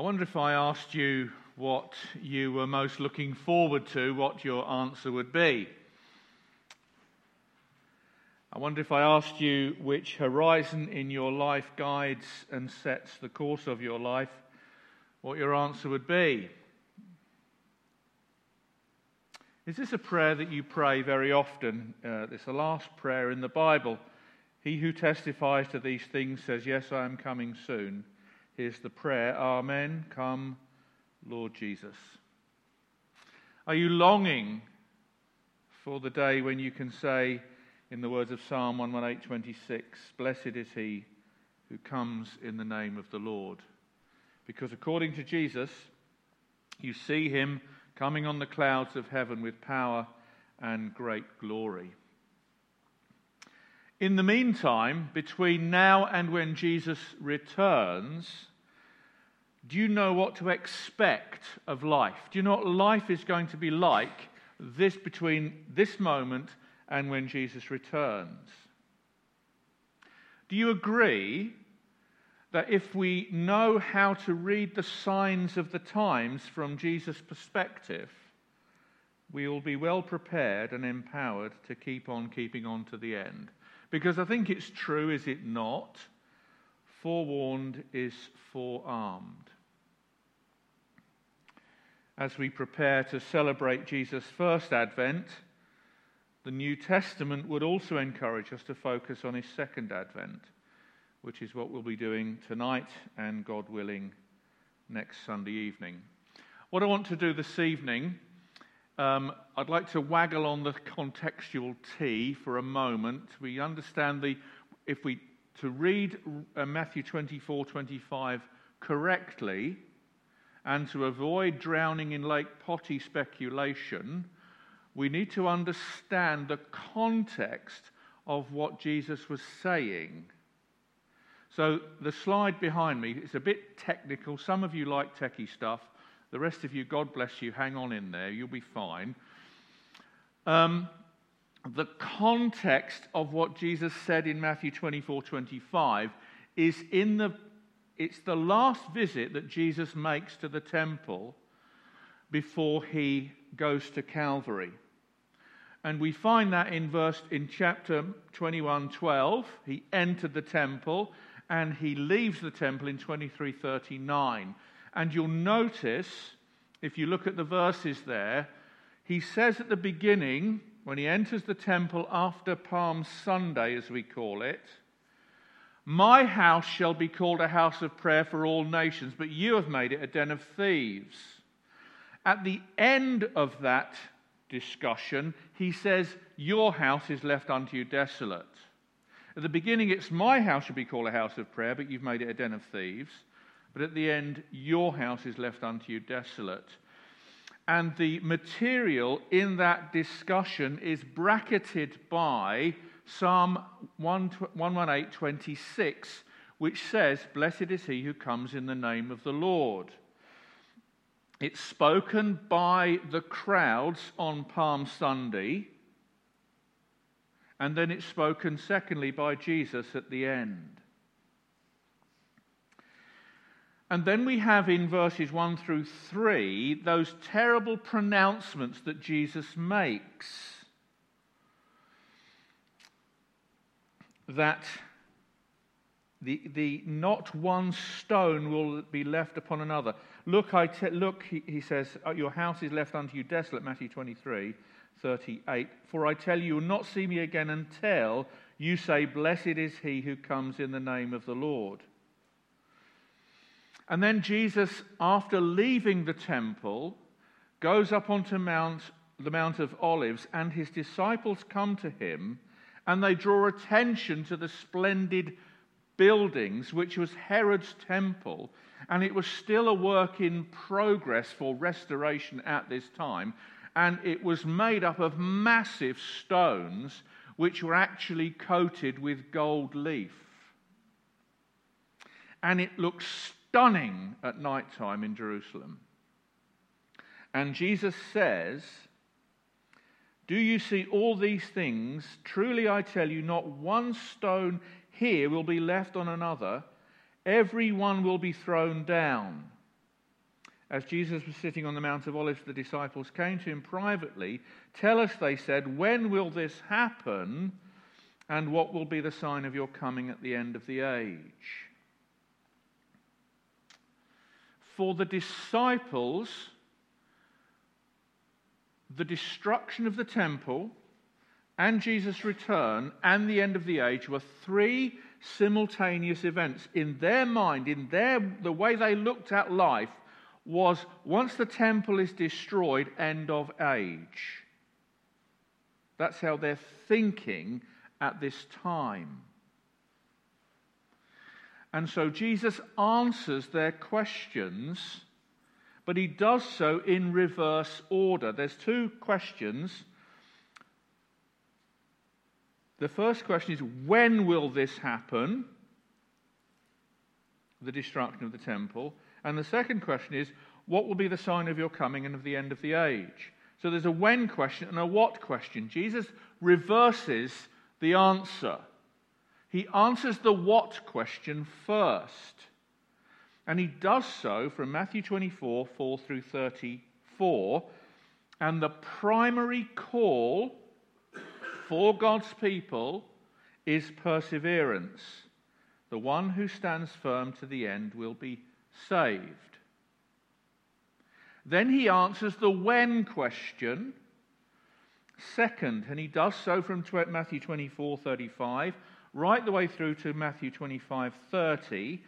I wonder if I asked you what you were most looking forward to, what your answer would be. I wonder if I asked you which horizon in your life guides and sets the course of your life, what your answer would be. Is this a prayer that you pray very often? Uh, it's the last prayer in the Bible. He who testifies to these things says, Yes, I am coming soon. Here's the prayer Amen. Come, Lord Jesus. Are you longing for the day when you can say, in the words of Psalm 118:26, Blessed is he who comes in the name of the Lord? Because according to Jesus, you see him coming on the clouds of heaven with power and great glory. In the meantime, between now and when Jesus returns, do you know what to expect of life? Do you know what life is going to be like this between this moment and when Jesus returns? Do you agree that if we know how to read the signs of the times from Jesus' perspective, we will be well prepared and empowered to keep on keeping on to the end? Because I think it's true, is it not? Forewarned is forearmed. As we prepare to celebrate Jesus' first advent, the New Testament would also encourage us to focus on his second advent, which is what we'll be doing tonight and, God willing, next Sunday evening. What I want to do this evening um, I'd like to waggle on the contextual T for a moment. We understand the, if we, to read uh, Matthew 24, 25 correctly, and to avoid drowning in Lake Potty speculation, we need to understand the context of what Jesus was saying. So, the slide behind me is a bit technical. Some of you like techie stuff. The rest of you, God bless you, hang on in there, you'll be fine. Um, the context of what Jesus said in Matthew 24 25 is in the it's the last visit that Jesus makes to the temple before he goes to Calvary. And we find that in verse in chapter 21 12. He entered the temple and he leaves the temple in 23 39. And you'll notice, if you look at the verses there, he says at the beginning, when he enters the temple after Palm Sunday, as we call it, My house shall be called a house of prayer for all nations, but you have made it a den of thieves. At the end of that discussion, he says, Your house is left unto you desolate. At the beginning, it's my house shall be called a house of prayer, but you've made it a den of thieves. But at the end, your house is left unto you desolate. And the material in that discussion is bracketed by Psalm 118 26, which says, Blessed is he who comes in the name of the Lord. It's spoken by the crowds on Palm Sunday, and then it's spoken, secondly, by Jesus at the end. And then we have in verses 1 through 3 those terrible pronouncements that Jesus makes. That the, the not one stone will be left upon another. Look, I te- look he, he says, uh, your house is left unto you desolate, Matthew 23, 38. For I tell you, you will not see me again until you say, Blessed is he who comes in the name of the Lord. And then Jesus, after leaving the temple, goes up onto Mount, the Mount of Olives, and his disciples come to him and they draw attention to the splendid buildings, which was Herod's temple, and it was still a work in progress for restoration at this time. And it was made up of massive stones, which were actually coated with gold leaf. And it looks stunning at night time in Jerusalem. And Jesus says, Do you see all these things? Truly I tell you, not one stone here will be left on another, every one will be thrown down. as Jesus was sitting on the Mount of Olives, the disciples came to him privately. Tell us, they said, when will this happen? And what will be the sign of your coming at the end of the age? For the disciples, the destruction of the temple and Jesus' return and the end of the age were three simultaneous events. In their mind, in their, the way they looked at life, was once the temple is destroyed, end of age. That's how they're thinking at this time. And so Jesus answers their questions, but he does so in reverse order. There's two questions. The first question is when will this happen? The destruction of the temple. And the second question is, what will be the sign of your coming and of the end of the age? So there's a when question and a what question. Jesus reverses the answer. He answers the what question first. And he does so from Matthew 24, 4 through 34. And the primary call for God's people is perseverance. The one who stands firm to the end will be saved. Then he answers the when question second, and he does so from Matthew 24 35 right the way through to Matthew 25 30.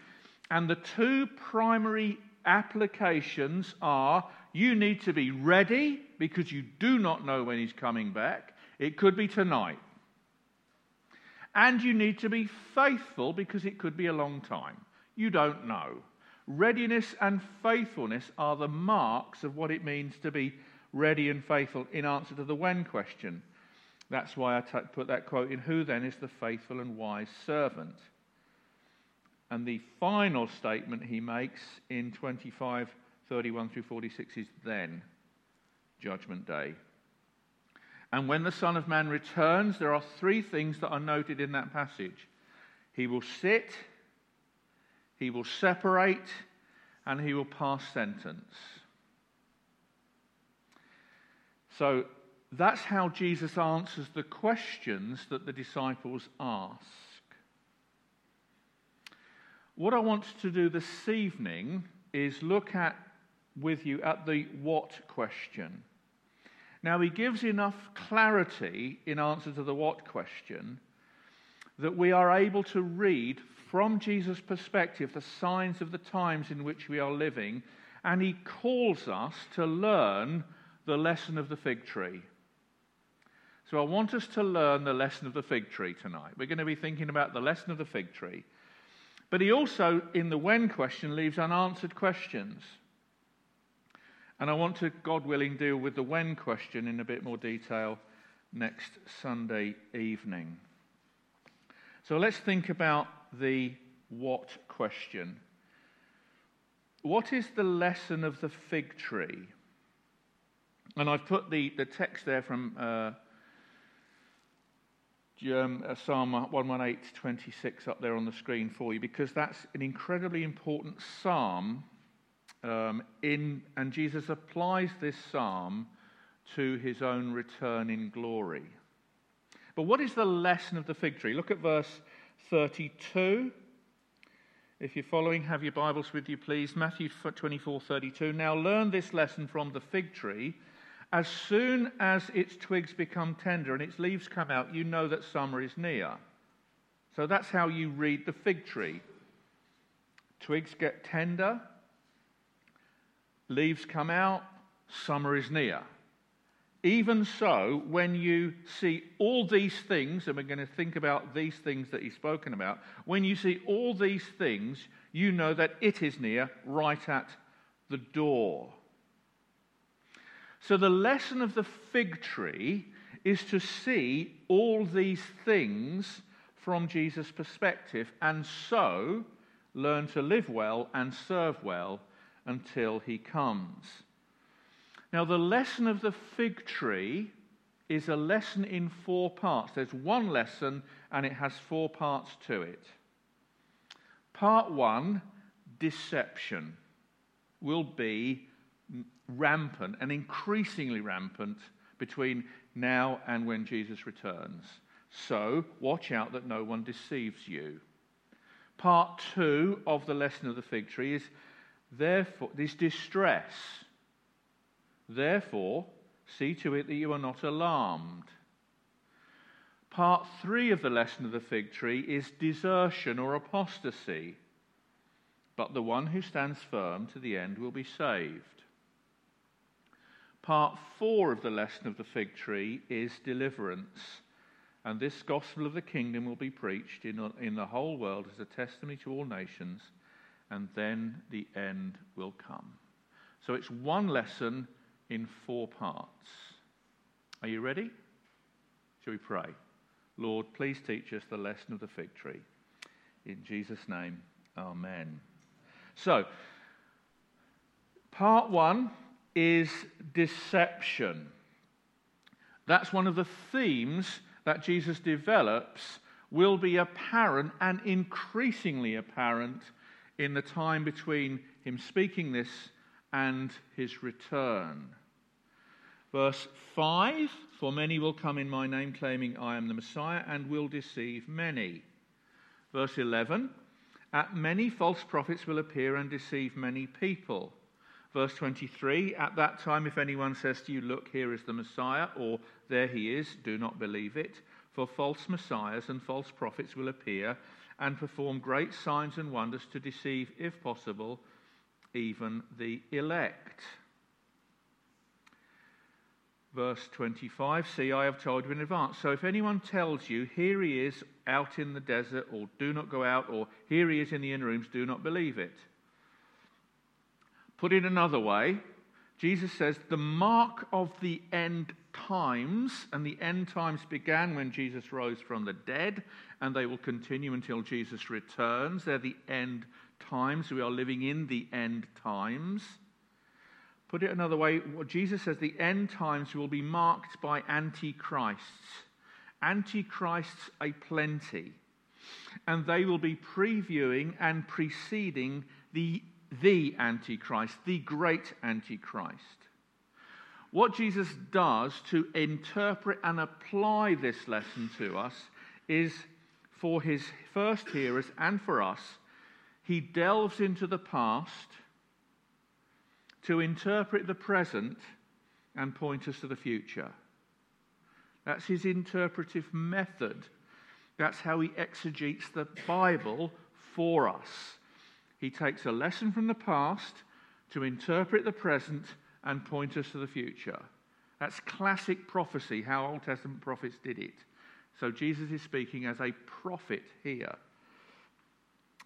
And the two primary applications are you need to be ready because you do not know when he's coming back. It could be tonight. And you need to be faithful because it could be a long time. You don't know. Readiness and faithfulness are the marks of what it means to be ready and faithful in answer to the when question. That's why I t- put that quote in Who then is the faithful and wise servant? And the final statement he makes in 25 31 through 46 is then, Judgment Day. And when the Son of Man returns, there are three things that are noted in that passage. He will sit, he will separate, and he will pass sentence. So that's how Jesus answers the questions that the disciples ask. What I want to do this evening is look at with you at the what question. Now, he gives enough clarity in answer to the what question that we are able to read from Jesus' perspective the signs of the times in which we are living, and he calls us to learn the lesson of the fig tree. So I want us to learn the lesson of the fig tree tonight. We're going to be thinking about the lesson of the fig tree. But he also, in the when question, leaves unanswered questions. And I want to, God willing, deal with the when question in a bit more detail next Sunday evening. So let's think about the what question. What is the lesson of the fig tree? And I've put the, the text there from uh, um, Psalm 118 26 up there on the screen for you because that's an incredibly important psalm. Um, in, and Jesus applies this psalm to his own return in glory. But what is the lesson of the fig tree? Look at verse 32. If you're following, have your Bibles with you, please. Matthew 24 32. Now learn this lesson from the fig tree. As soon as its twigs become tender and its leaves come out, you know that summer is near. So that's how you read the fig tree. Twigs get tender, leaves come out, summer is near. Even so, when you see all these things, and we're going to think about these things that he's spoken about, when you see all these things, you know that it is near, right at the door. So, the lesson of the fig tree is to see all these things from Jesus' perspective and so learn to live well and serve well until he comes. Now, the lesson of the fig tree is a lesson in four parts. There's one lesson and it has four parts to it. Part one, deception, will be rampant and increasingly rampant between now and when Jesus returns. So watch out that no one deceives you. Part two of the lesson of the fig tree is therefore this distress. Therefore, see to it that you are not alarmed. Part three of the lesson of the fig tree is desertion or apostasy. But the one who stands firm to the end will be saved. Part four of the lesson of the fig tree is deliverance. And this gospel of the kingdom will be preached in, in the whole world as a testimony to all nations, and then the end will come. So it's one lesson in four parts. Are you ready? Shall we pray? Lord, please teach us the lesson of the fig tree. In Jesus' name, Amen. So, part one is deception. That's one of the themes that Jesus develops, will be apparent and increasingly apparent in the time between him speaking this and his return. Verse 5 For many will come in my name, claiming I am the Messiah, and will deceive many. Verse 11 At many false prophets will appear and deceive many people. Verse 23 At that time, if anyone says to you, Look, here is the Messiah, or there he is, do not believe it. For false messiahs and false prophets will appear and perform great signs and wonders to deceive, if possible, even the elect. Verse 25 See, I have told you in advance. So if anyone tells you, Here he is out in the desert, or do not go out, or Here he is in the inner rooms, do not believe it. Put it another way, Jesus says the mark of the end times, and the end times began when Jesus rose from the dead, and they will continue until Jesus returns. They're the end times. We are living in the end times. Put it another way, Jesus says the end times will be marked by antichrists. Antichrists a plenty. And they will be previewing and preceding the, the Antichrist, the great Antichrist. What Jesus does to interpret and apply this lesson to us is for his first hearers and for us, he delves into the past to interpret the present and point us to the future. That's his interpretive method. That's how he exegetes the Bible for us. He takes a lesson from the past to interpret the present and point us to the future. That's classic prophecy, how Old Testament prophets did it. So Jesus is speaking as a prophet here.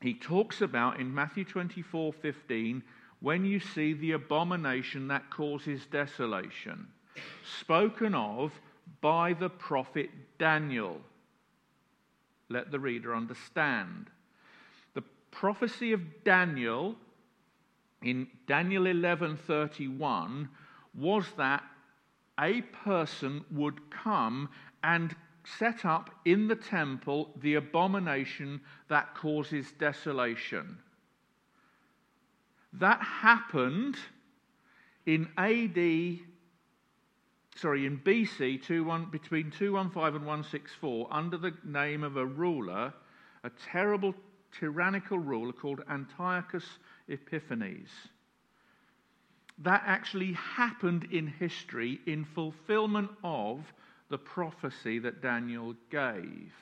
He talks about in Matthew 24 15 when you see the abomination that causes desolation, spoken of by the prophet Daniel. Let the reader understand. Prophecy of Daniel in Daniel 11:31 was that a person would come and set up in the temple the abomination that causes desolation. That happened in AD, sorry, in BC, 21, between 215 and 164, under the name of a ruler, a terrible tyrannical ruler called Antiochus Epiphanes. That actually happened in history in fulfillment of the prophecy that Daniel gave.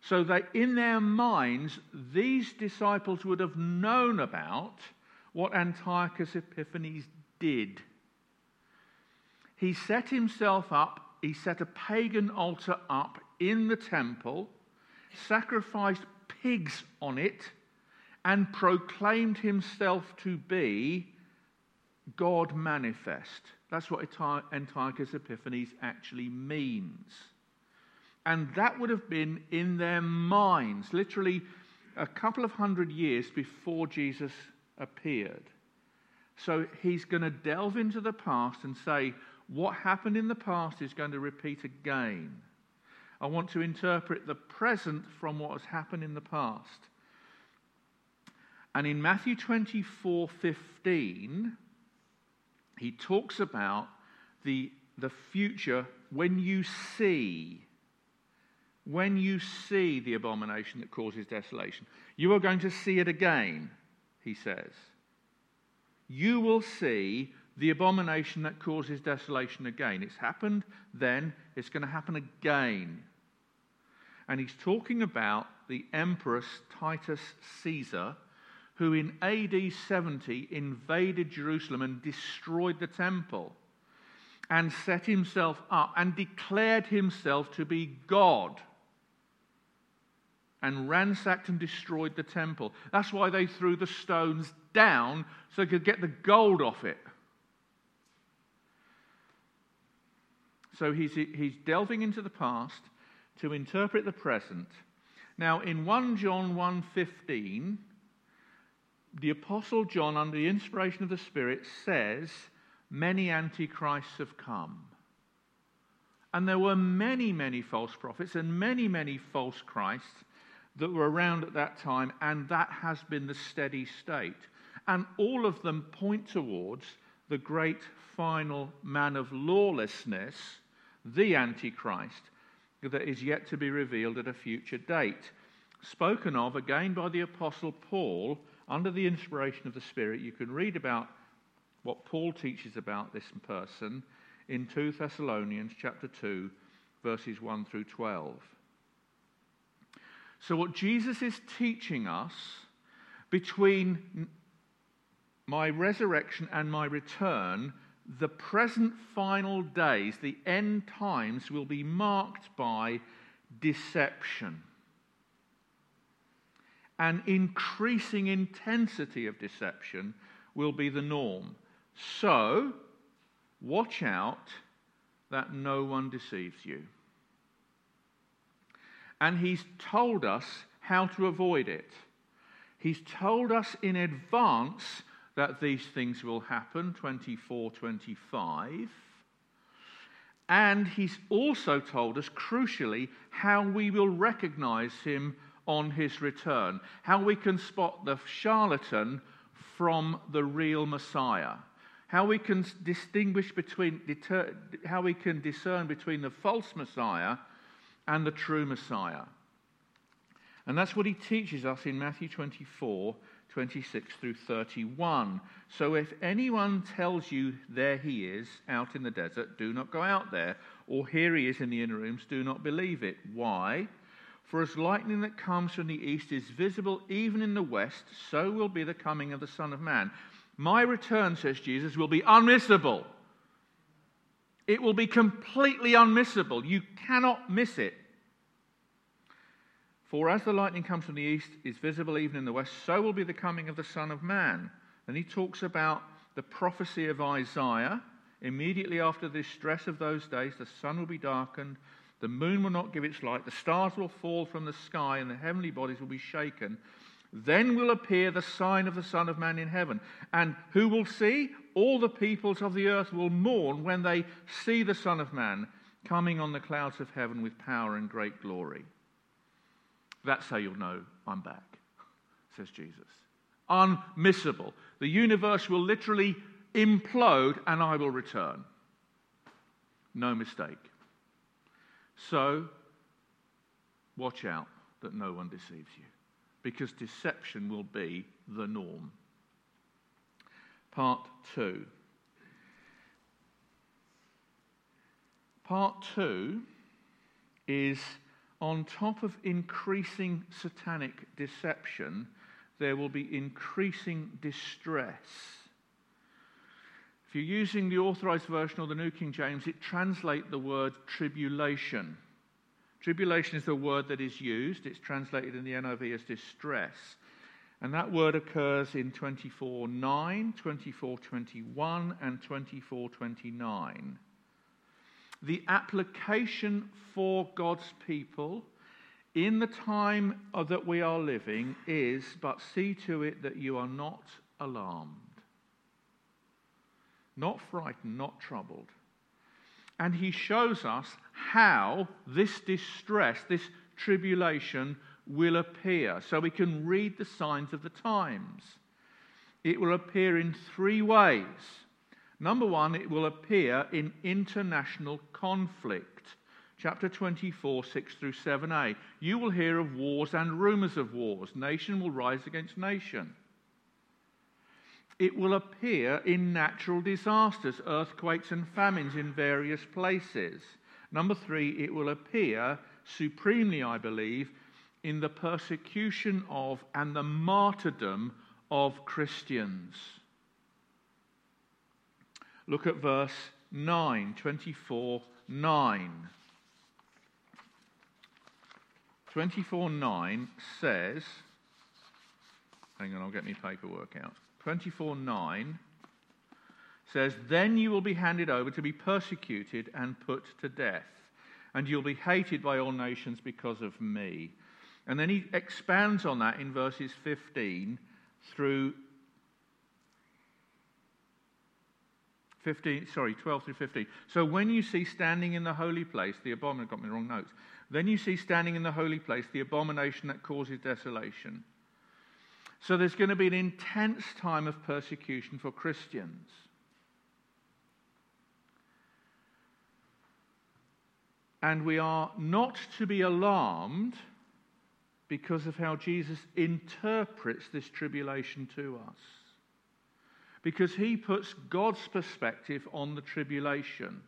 So that in their minds, these disciples would have known about what Antiochus Epiphanes did. He set himself up, he set a pagan altar up in the temple, sacrificed pigs on it, and proclaimed himself to be God manifest. That's what Antiochus Epiphanes actually means. And that would have been in their minds, literally a couple of hundred years before Jesus appeared. So he's going to delve into the past and say, what happened in the past is going to repeat again. I want to interpret the present from what has happened in the past. And in Matthew 24 15, he talks about the, the future when you see when you see the abomination that causes desolation. You are going to see it again, he says. You will see the abomination that causes desolation again. It's happened then, it's going to happen again. And he's talking about the Emperor Titus Caesar, who in AD 70 invaded Jerusalem and destroyed the temple and set himself up and declared himself to be God and ransacked and destroyed the temple. That's why they threw the stones down so they could get the gold off it. So he's, he's delving into the past to interpret the present. Now, in 1 John 1:15, the apostle John, under the inspiration of the Spirit, says, "Many antichrists have come." And there were many, many false prophets and many, many false Christs that were around at that time, and that has been the steady state. And all of them point towards the great final man of lawlessness, the Antichrist, that is yet to be revealed at a future date. Spoken of again by the Apostle Paul under the inspiration of the Spirit. You can read about what Paul teaches about this person in 2 Thessalonians chapter 2 verses 1 through 12. So, what Jesus is teaching us between my resurrection and my return, the present final days, the end times, will be marked by deception. An increasing intensity of deception will be the norm. So, watch out that no one deceives you. And he's told us how to avoid it. He's told us in advance that these things will happen, 24, 25. And he's also told us, crucially, how we will recognize him on his return, how we can spot the charlatan from the real Messiah, how we can distinguish between, deter, how we can discern between the false Messiah and the true Messiah. And that's what he teaches us in Matthew 24, 26 through 31. So if anyone tells you there he is out in the desert, do not go out there. Or here he is in the inner rooms, do not believe it. Why? For as lightning that comes from the east is visible even in the west, so will be the coming of the Son of Man. My return, says Jesus, will be unmissable. It will be completely unmissable. You cannot miss it. For as the lightning comes from the east, is visible even in the west, so will be the coming of the Son of Man. And he talks about the prophecy of Isaiah. Immediately after the stress of those days, the sun will be darkened, the moon will not give its light, the stars will fall from the sky, and the heavenly bodies will be shaken. Then will appear the sign of the Son of Man in heaven. And who will see? All the peoples of the earth will mourn when they see the Son of Man coming on the clouds of heaven with power and great glory. That's how you'll know I'm back, says Jesus. Unmissable. The universe will literally implode and I will return. No mistake. So, watch out that no one deceives you because deception will be the norm. Part two. Part two is on top of increasing satanic deception, there will be increasing distress. If you're using the authorized version or the New King James, it translates the word tribulation. Tribulation is the word that is used. It's translated in the NIV as distress. And that word occurs in 24:9, 24:21, and 24:29. The application for God's people in the time that we are living is but see to it that you are not alarmed, not frightened, not troubled. And he shows us how this distress, this tribulation, will appear. So we can read the signs of the times. It will appear in three ways. Number one, it will appear in international conflict. Chapter 24, 6 through 7a. You will hear of wars and rumors of wars. Nation will rise against nation. It will appear in natural disasters, earthquakes and famines in various places. Number three, it will appear supremely, I believe, in the persecution of and the martyrdom of Christians. Look at verse 9, 24 9. 24 9 says, hang on, I'll get my paperwork out. 24 9 says, Then you will be handed over to be persecuted and put to death, and you'll be hated by all nations because of me. And then he expands on that in verses 15 through 15, sorry, 12 through 15. So when you see standing in the holy place, the abomination, got me wrong notes. Then you see standing in the holy place the abomination that causes desolation. So there's going to be an intense time of persecution for Christians. And we are not to be alarmed because of how Jesus interprets this tribulation to us because he puts God's perspective on the tribulation.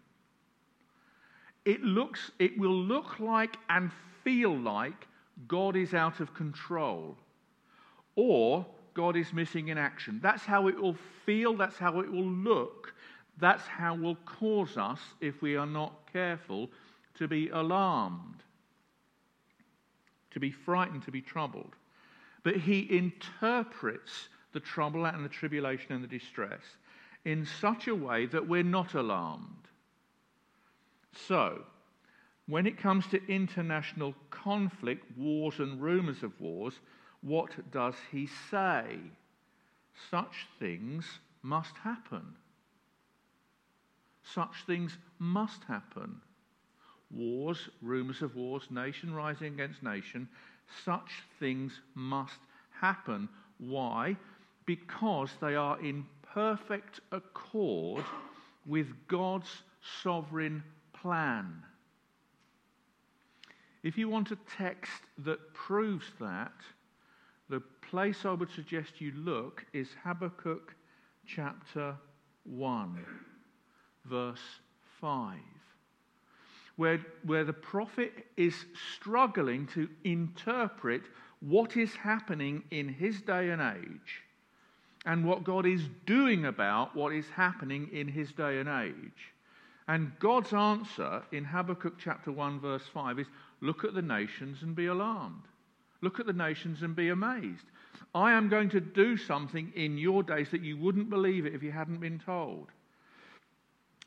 It, looks, it will look like and feel like God is out of control or God is missing in action. That's how it will feel, that's how it will look, that's how will cause us, if we are not careful, to be alarmed, to be frightened, to be troubled. But he interprets the trouble and the tribulation and the distress in such a way that we're not alarmed. So, when it comes to international conflict, wars, and rumours of wars, what does he say? Such things must happen. Such things must happen. Wars, rumours of wars, nation rising against nation, such things must happen. Why? Because they are in perfect accord with God's sovereign plan. If you want a text that proves that, the place I would suggest you look is Habakkuk chapter 1, verse 5, where, where the prophet is struggling to interpret what is happening in his day and age and what God is doing about what is happening in his day and age. And God's answer in Habakkuk chapter 1, verse 5 is look at the nations and be alarmed. Look at the nations and be amazed. I am going to do something in your days that you wouldn't believe it if you hadn't been told.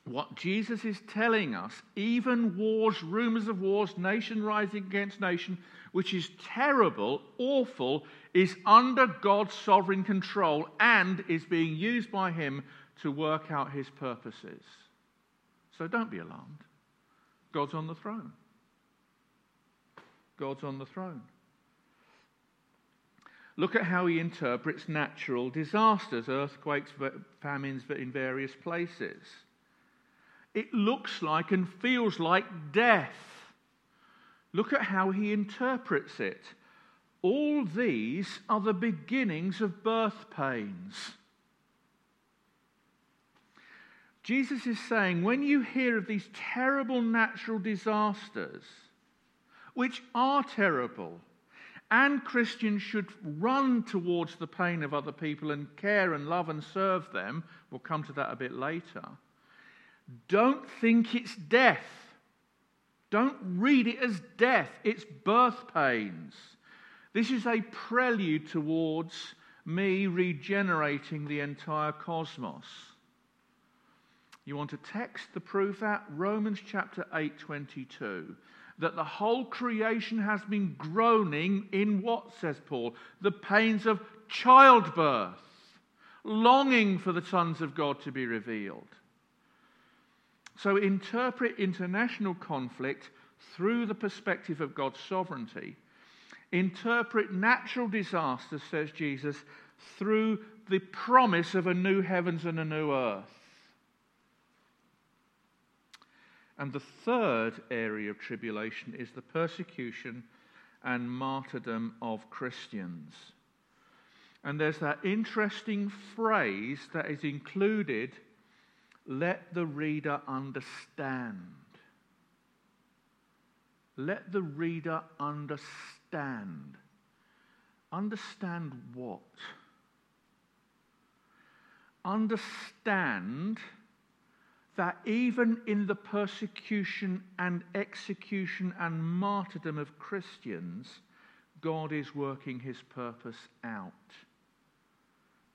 What Jesus is telling us, even wars, rumors of wars, nation rising against nation, which is terrible, awful, is under God's sovereign control and is being used by Him to work out His purposes. So don't be alarmed. God's on the throne. God's on the throne. Look at how he interprets natural disasters, earthquakes, famines in various places. It looks like and feels like death. Look at how he interprets it. All these are the beginnings of birth pains. Jesus is saying when you hear of these terrible natural disasters, which are terrible, and Christians should run towards the pain of other people and care and love and serve them, we'll come to that a bit later. Don't think it's death. Don't read it as death, it's birth pains. This is a prelude towards me regenerating the entire cosmos. You want a text to prove that? Romans chapter 8, 22. That the whole creation has been groaning in what, says Paul? The pains of childbirth, longing for the sons of God to be revealed. So interpret international conflict through the perspective of God's sovereignty interpret natural disasters, says Jesus, through the promise of a new heavens and a new earth. And the third area of tribulation is the persecution and martyrdom of Christians. And there's that interesting phrase that is included let the reader understand. Let the reader understand. Understand what? Understand that even in the persecution and execution and martyrdom of Christians, God is working his purpose out.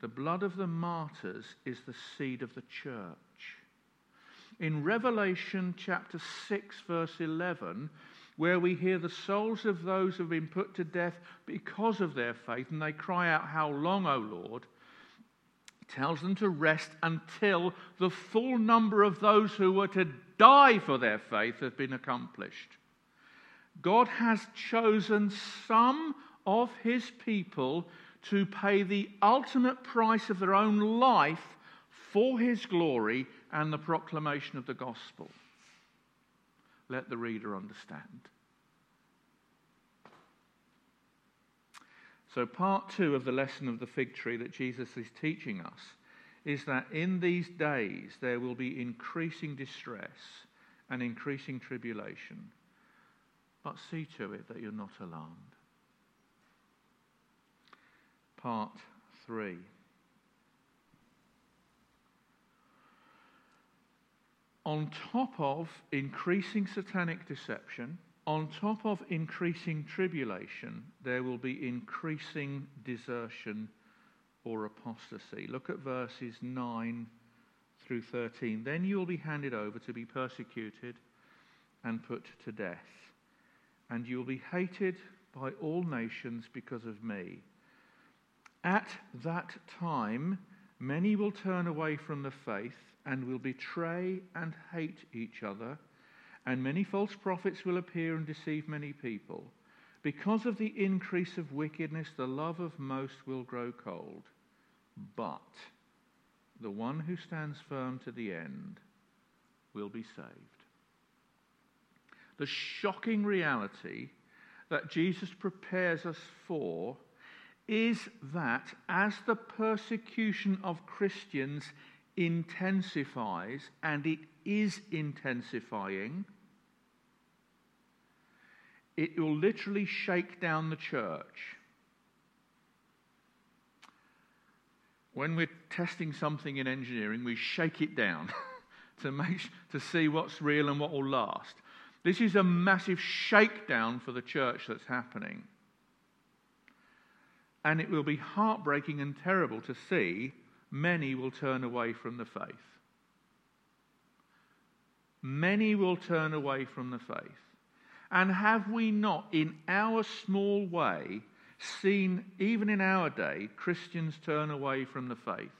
The blood of the martyrs is the seed of the church. In Revelation chapter 6, verse 11, where we hear the souls of those who have been put to death because of their faith, and they cry out, How long, O Lord? tells them to rest until the full number of those who were to die for their faith have been accomplished. God has chosen some of his people to pay the ultimate price of their own life for his glory and the proclamation of the gospel. Let the reader understand. So, part two of the lesson of the fig tree that Jesus is teaching us is that in these days there will be increasing distress and increasing tribulation. But see to it that you're not alarmed. Part three. On top of increasing satanic deception, on top of increasing tribulation, there will be increasing desertion or apostasy. Look at verses 9 through 13. Then you will be handed over to be persecuted and put to death, and you will be hated by all nations because of me. At that time, many will turn away from the faith and will betray and hate each other and many false prophets will appear and deceive many people. Because of the increase of wickedness, the love of most will grow cold. But the one who stands firm to the end will be saved. The shocking reality that Jesus prepares us for is that as the persecution of Christians intensifies, and it is intensifying, it will literally shake down the church. When we're testing something in engineering, we shake it down to, make, to see what's real and what will last. This is a massive shakedown for the church that's happening. And it will be heartbreaking and terrible to see many will turn away from the faith. Many will turn away from the faith. And have we not, in our small way, seen, even in our day, Christians turn away from the faith?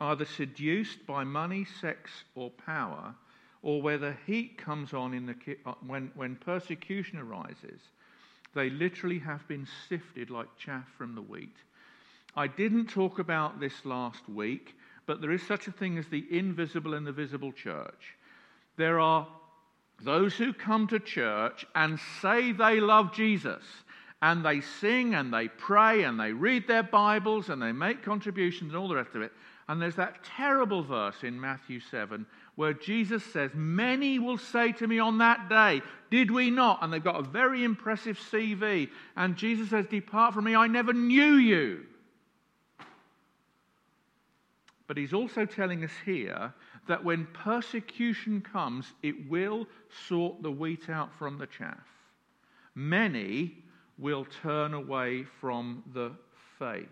Either seduced by money, sex, or power, or where the heat comes on in the, uh, when, when persecution arises, they literally have been sifted like chaff from the wheat. I didn't talk about this last week, but there is such a thing as the invisible and the visible church. There are those who come to church and say they love Jesus, and they sing and they pray and they read their Bibles and they make contributions and all the rest of it. And there's that terrible verse in Matthew 7 where Jesus says, Many will say to me on that day, Did we not? And they've got a very impressive CV. And Jesus says, Depart from me, I never knew you. But he's also telling us here that when persecution comes, it will sort the wheat out from the chaff. Many will turn away from the faith.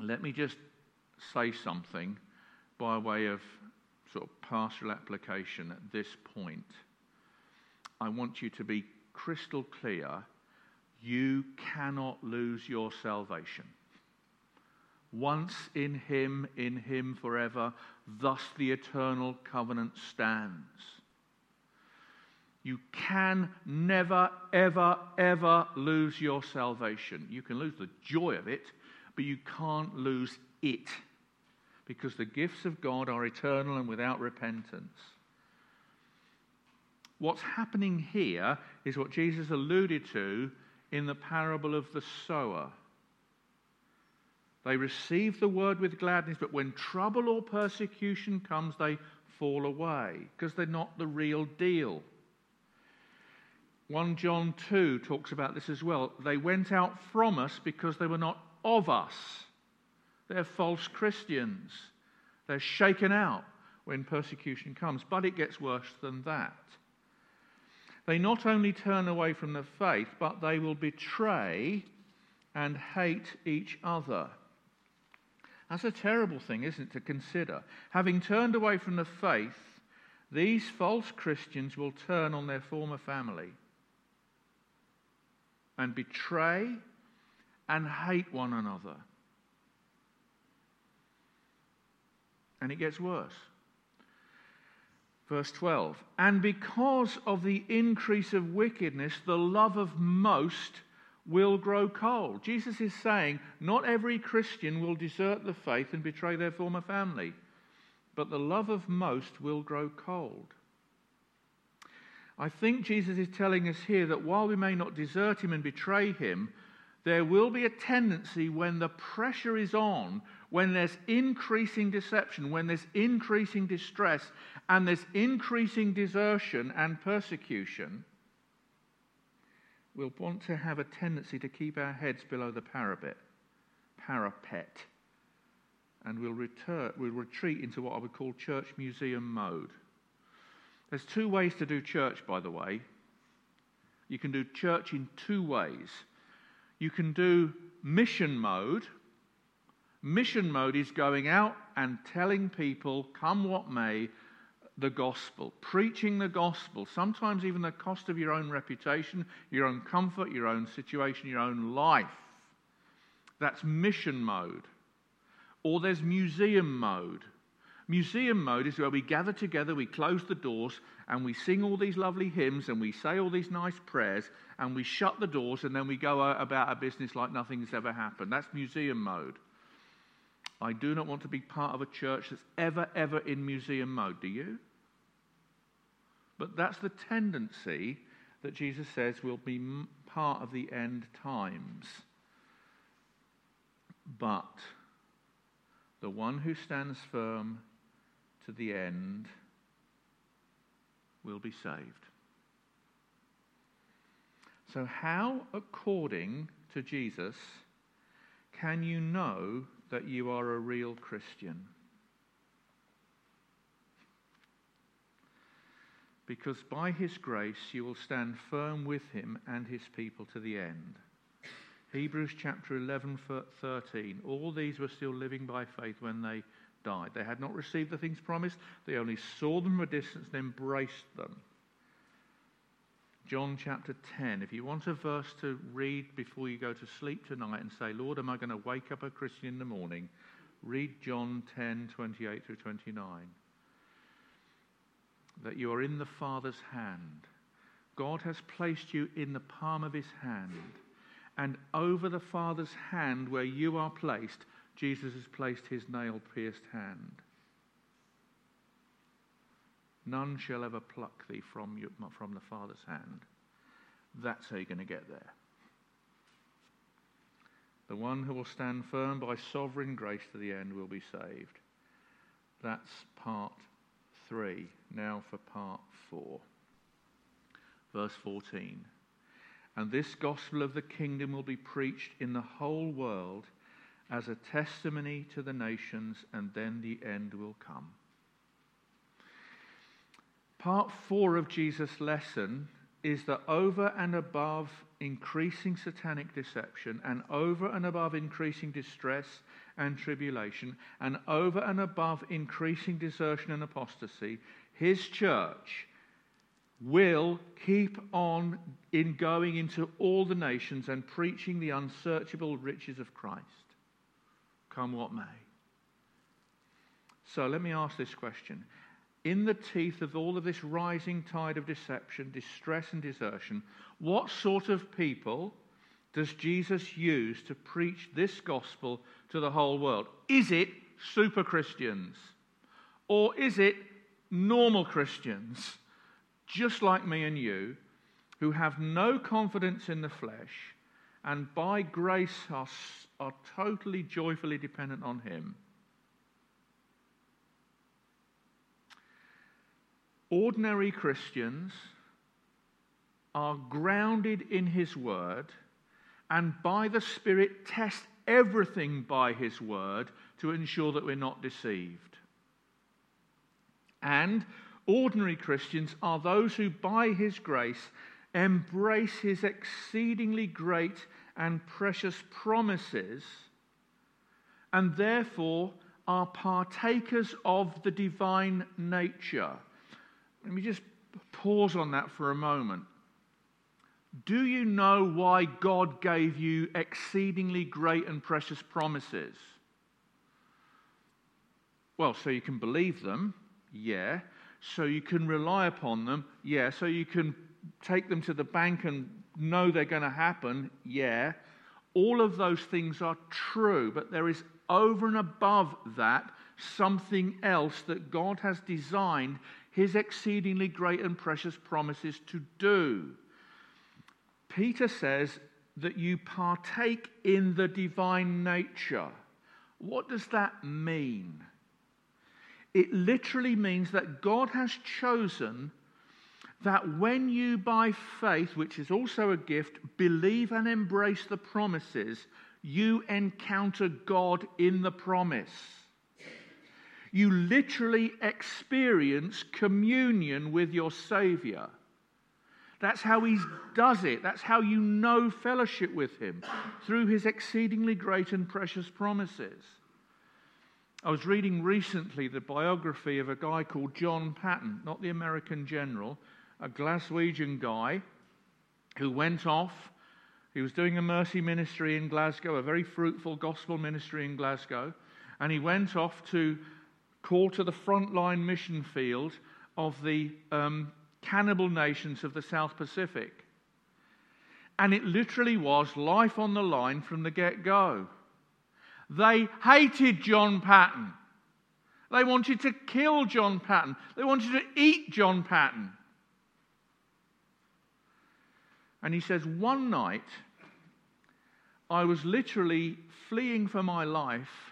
Let me just say something by way of sort of pastoral application at this point. I want you to be crystal clear. You cannot lose your salvation. Once in him, in him forever, thus the eternal covenant stands. You can never, ever, ever lose your salvation. You can lose the joy of it, but you can't lose it. because the gifts of God are eternal and without repentance. What's happening here is what Jesus alluded to in the parable of the sower. They receive the word with gladness, but when trouble or persecution comes, they fall away because they're not the real deal. 1 John 2 talks about this as well. They went out from us because they were not of us. They're false Christians. They're shaken out when persecution comes. But it gets worse than that. They not only turn away from the faith, but they will betray and hate each other. That's a terrible thing, isn't it, to consider? Having turned away from the faith, these false Christians will turn on their former family and betray and hate one another. And it gets worse. Verse 12 And because of the increase of wickedness, the love of most will grow cold. Jesus is saying not every Christian will desert the faith and betray their former family, but the love of most will grow cold. I think Jesus is telling us here that while we may not desert him and betray him, there will be a tendency when the pressure is on, when there's increasing deception, when there's increasing distress, and there's increasing desertion and persecution, we'll want to have a tendency to keep our heads below the parapet, parapet, and we'll, we'll retreat into what I would call church museum mode. There's two ways to do church, by the way. You can do church in two ways. You can do mission mode. Mission mode is going out and telling people, come what may, the gospel, preaching the gospel, sometimes even the cost of your own reputation, your own comfort, your own situation, your own life. That's mission mode. Or there's museum mode. Museum mode is where we gather together, we close the doors, and we sing all these lovely hymns, and we say all these nice prayers, and we shut the doors, and then we go uh, about our business like nothing's ever happened. That's museum mode. I do not want to be part of a church that's ever, ever in museum mode. Do you? But that's the tendency that Jesus says will be part of the end times. But the one who stands firm to the end will be saved. So, how, according to Jesus, can you know that you are a real Christian? because by his grace you will stand firm with him and his people to the end. Hebrews chapter 11, 13. All these were still living by faith when they died. They had not received the things promised, they only saw them from a distance and embraced them. John chapter 10. If you want a verse to read before you go to sleep tonight and say, Lord, am I going to wake up a Christian in the morning? Read John 10, 28 through 29 that you are in the Father's hand. God has placed you in the palm of his hand. And over the Father's hand, where you are placed, Jesus has placed his nail pierced hand. None shall ever pluck thee from, you, from the Father's hand. That's how you're going to get there. The one who will stand firm by sovereign grace to the end will be saved. That's part 3. Now for part 4. Verse 14. And this gospel of the kingdom will be preached in the whole world as a testimony to the nations, and then the end will come. Part 4 of Jesus' lesson is that over and above increasing satanic deception and over and above increasing distress and tribulation and over and above increasing desertion and apostasy, his church will keep on in going into all the nations and preaching the unsearchable riches of Christ, come what may. So let me ask this question in the teeth of all of this rising tide of deception, distress, and desertion, what sort of people does Jesus use to preach this gospel to the whole world? Is it super Christians? Or is it normal Christians, just like me and you, who have no confidence in the flesh and by grace are, are totally joyfully dependent on Him? Ordinary Christians are grounded in His Word and by the Spirit test everything by His Word to ensure that we're not deceived. And ordinary Christians are those who, by His grace, embrace His exceedingly great and precious promises and therefore are partakers of the divine nature. Let me just pause on that for a moment. Do you know why God gave you exceedingly great and precious promises? Well, so you can believe them, yeah. So you can rely upon them, yeah. So you can take them to the bank and know they're going to happen, yeah. All of those things are true, but there is over and above that something else that God has designed his exceedingly great and precious promises to do. Peter says that you partake in the divine nature. What does that mean? It literally means that God has chosen that when you, by faith, which is also a gift, believe and embrace the promises, you encounter God in the promise. You literally experience communion with your Savior. That's how he does it. That's how you know fellowship with him through his exceedingly great and precious promises. I was reading recently the biography of a guy called John Paton, not the American general, a Glaswegian guy who went off. He was doing a mercy ministry in Glasgow, a very fruitful gospel ministry in Glasgow, and he went off to call to the frontline mission field of the um, cannibal nations of the South Pacific. And it literally was life on the line from the get go. They hated John Paton. They wanted to kill John Paton. They wanted to eat John Paton. And he says, One night, I was literally fleeing for my life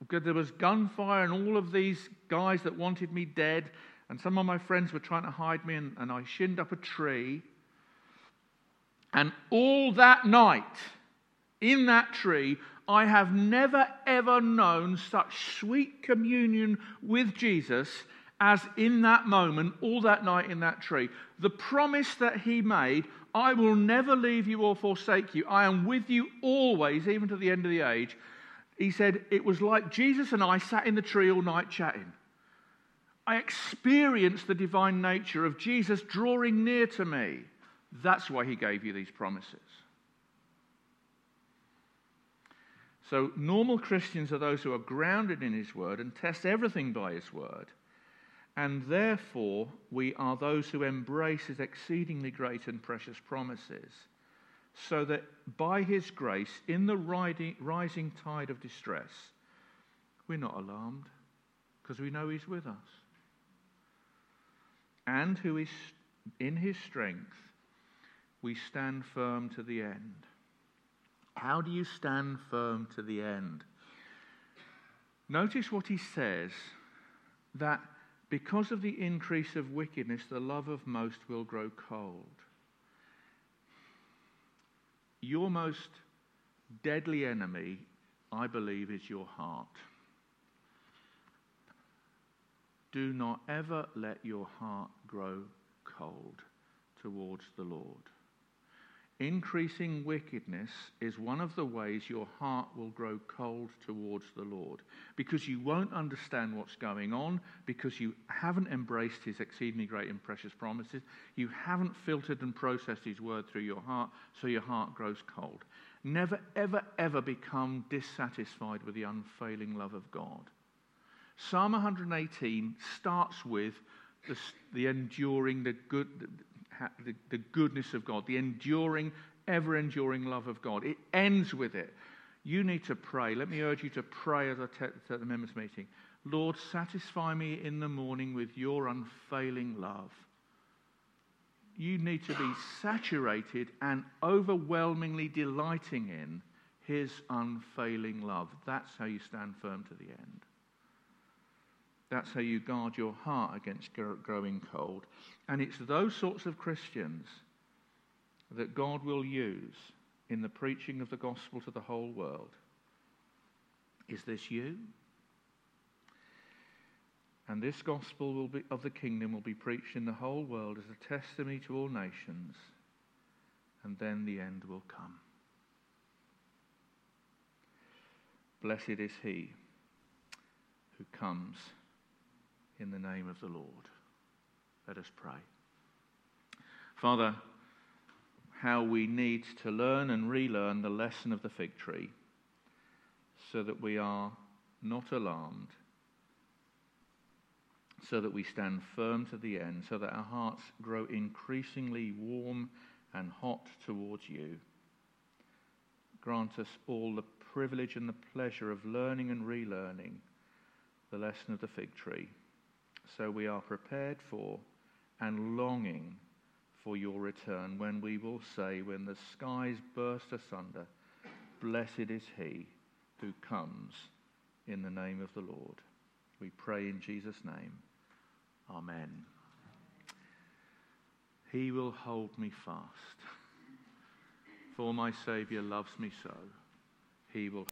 because there was gunfire and all of these guys that wanted me dead. And some of my friends were trying to hide me, and, and I shinned up a tree. And all that night, in that tree, I have never ever known such sweet communion with Jesus as in that moment, all that night in that tree. The promise that he made I will never leave you or forsake you. I am with you always, even to the end of the age. He said, It was like Jesus and I sat in the tree all night chatting. I experienced the divine nature of Jesus drawing near to me. That's why he gave you these promises. So, normal Christians are those who are grounded in his word and test everything by his word. And therefore, we are those who embrace his exceedingly great and precious promises, so that by his grace, in the rising tide of distress, we're not alarmed because we know he's with us and who is in his strength, we stand firm to the end. How do you stand firm to the end? Notice what he says that because of the increase of wickedness, the love of most will grow cold. Your most deadly enemy, I believe, is your heart. Do not ever let your heart grow cold towards the Lord. Increasing wickedness is one of the ways your heart will grow cold towards the Lord because you won't understand what's going on, because you haven't embraced His exceedingly great and precious promises, you haven't filtered and processed His word through your heart, so your heart grows cold. Never, ever, ever become dissatisfied with the unfailing love of God. Psalm 118 starts with the, the enduring, the, good, the, the goodness of God, the enduring, ever enduring love of God. It ends with it. You need to pray. Let me urge you to pray as at the members' meeting. Lord, satisfy me in the morning with your unfailing love. You need to be saturated and overwhelmingly delighting in his unfailing love. That's how you stand firm to the end. That's how you guard your heart against growing cold. And it's those sorts of Christians that God will use in the preaching of the gospel to the whole world. Is this you? And this gospel be, of the kingdom will be preached in the whole world as a testimony to all nations, and then the end will come. Blessed is he who comes in the name of the Lord. Let us pray. Father, how we need to learn and relearn the lesson of the fig tree so that we are not alarmed, so that we stand firm to the end, so that our hearts grow increasingly warm and hot towards you. Grant us all the privilege and the pleasure of learning and relearning the lesson of the fig tree so we are prepared for and longing for your return when we will say, when the skies burst asunder, Blessed is he who comes in the name of the Lord. We pray in Jesus' name. Amen. He will hold me fast, for my Saviour loves me so. He will.